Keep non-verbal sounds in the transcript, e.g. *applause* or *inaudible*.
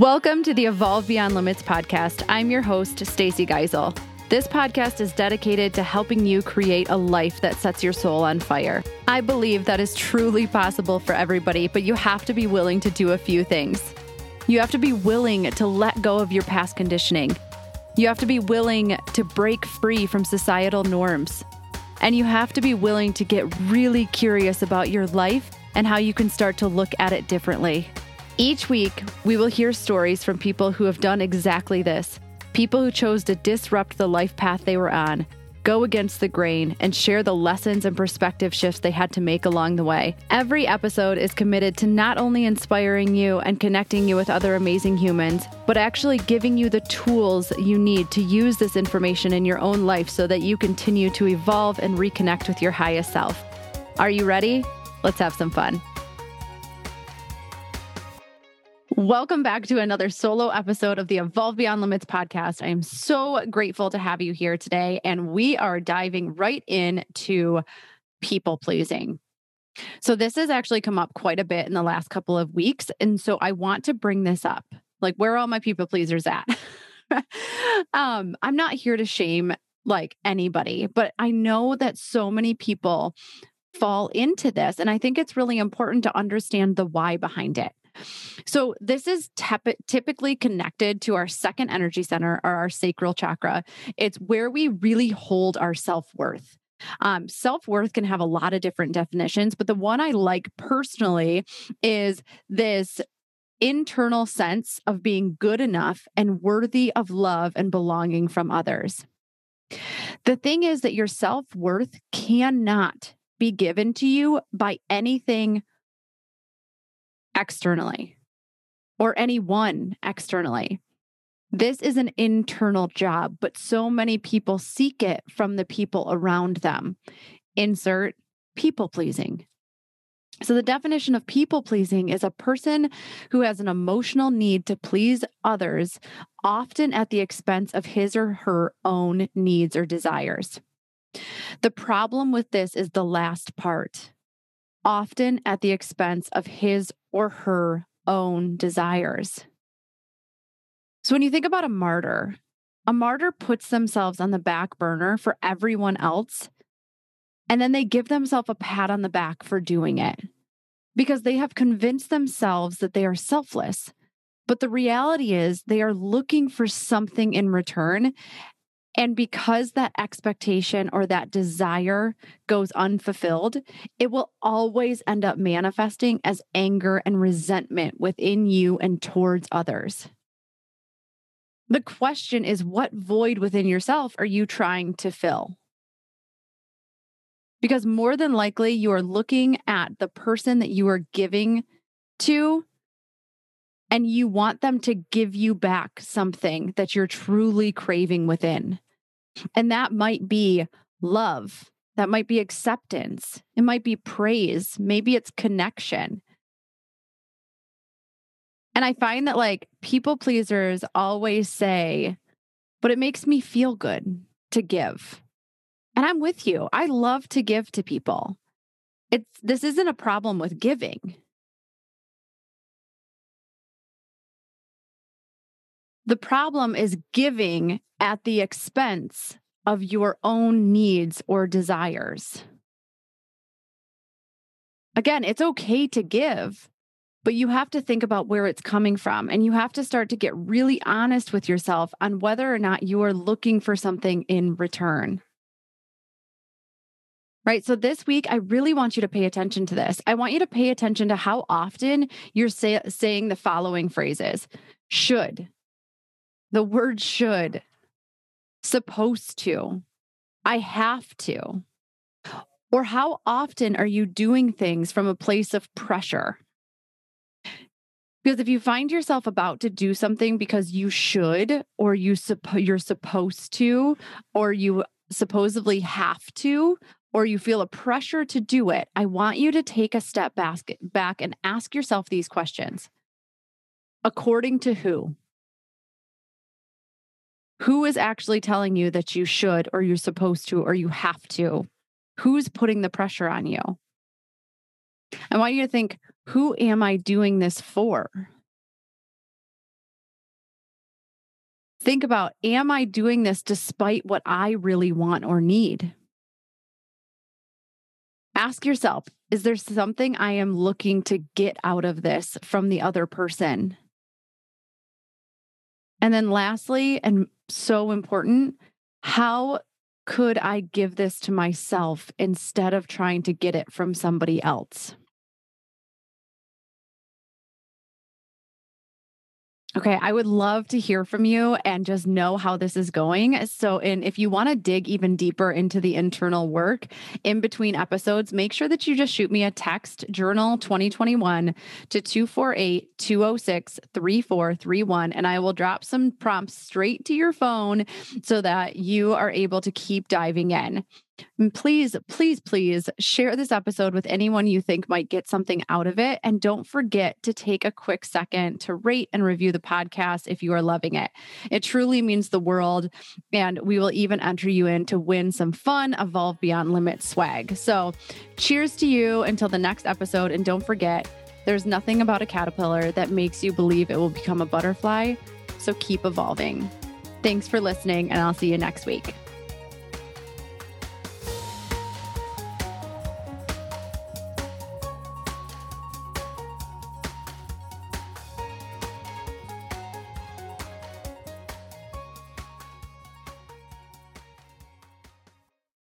Welcome to the Evolve Beyond Limits podcast. I'm your host, Stacy Geisel. This podcast is dedicated to helping you create a life that sets your soul on fire. I believe that is truly possible for everybody, but you have to be willing to do a few things. You have to be willing to let go of your past conditioning. You have to be willing to break free from societal norms. And you have to be willing to get really curious about your life and how you can start to look at it differently. Each week, we will hear stories from people who have done exactly this people who chose to disrupt the life path they were on, go against the grain, and share the lessons and perspective shifts they had to make along the way. Every episode is committed to not only inspiring you and connecting you with other amazing humans, but actually giving you the tools you need to use this information in your own life so that you continue to evolve and reconnect with your highest self. Are you ready? Let's have some fun. Welcome back to another solo episode of the Evolve Beyond Limits podcast. I am so grateful to have you here today, and we are diving right into people pleasing. So, this has actually come up quite a bit in the last couple of weeks. And so, I want to bring this up like, where are all my people pleasers at? *laughs* um, I'm not here to shame like anybody, but I know that so many people fall into this. And I think it's really important to understand the why behind it. So, this is tep- typically connected to our second energy center or our sacral chakra. It's where we really hold our self worth. Um, self worth can have a lot of different definitions, but the one I like personally is this internal sense of being good enough and worthy of love and belonging from others. The thing is that your self worth cannot be given to you by anything externally or anyone externally. This is an internal job, but so many people seek it from the people around them. Insert people pleasing. So, the definition of people pleasing is a person who has an emotional need to please others, often at the expense of his or her own needs or desires. The problem with this is the last part often at the expense of his or her own desires. So, when you think about a martyr, a martyr puts themselves on the back burner for everyone else, and then they give themselves a pat on the back for doing it because they have convinced themselves that they are selfless. But the reality is, they are looking for something in return, and because that expectation or that desire goes unfulfilled, it will always end up manifesting as anger and resentment within you and towards others. The question is what void within yourself are you trying to fill? Because more than likely, you are looking at the person that you are giving to and you want them to give you back something that you're truly craving within. And that might be love, that might be acceptance, it might be praise, maybe it's connection. And I find that like people pleasers always say, but it makes me feel good to give. And I'm with you. I love to give to people. It's this isn't a problem with giving. The problem is giving at the expense of your own needs or desires. Again, it's okay to give, but you have to think about where it's coming from. And you have to start to get really honest with yourself on whether or not you are looking for something in return. Right. So this week, I really want you to pay attention to this. I want you to pay attention to how often you're say- saying the following phrases should, the word should, supposed to, I have to. Or how often are you doing things from a place of pressure? Because if you find yourself about to do something because you should, or you suppo- you're supposed to, or you supposedly have to, or you feel a pressure to do it, I want you to take a step back, back and ask yourself these questions. According to who? Who is actually telling you that you should, or you're supposed to, or you have to? Who's putting the pressure on you? I want you to think who am I doing this for? Think about Am I doing this despite what I really want or need? Ask yourself Is there something I am looking to get out of this from the other person? And then, lastly, and so important, how could I give this to myself instead of trying to get it from somebody else? Okay, I would love to hear from you and just know how this is going. So, and if you want to dig even deeper into the internal work in between episodes, make sure that you just shoot me a text journal 2021 to 248 206 3431, and I will drop some prompts straight to your phone so that you are able to keep diving in. And please, please, please share this episode with anyone you think might get something out of it. And don't forget to take a quick second to rate and review the podcast if you are loving it. It truly means the world. And we will even enter you in to win some fun Evolve Beyond Limits swag. So, cheers to you until the next episode. And don't forget, there's nothing about a caterpillar that makes you believe it will become a butterfly. So, keep evolving. Thanks for listening, and I'll see you next week.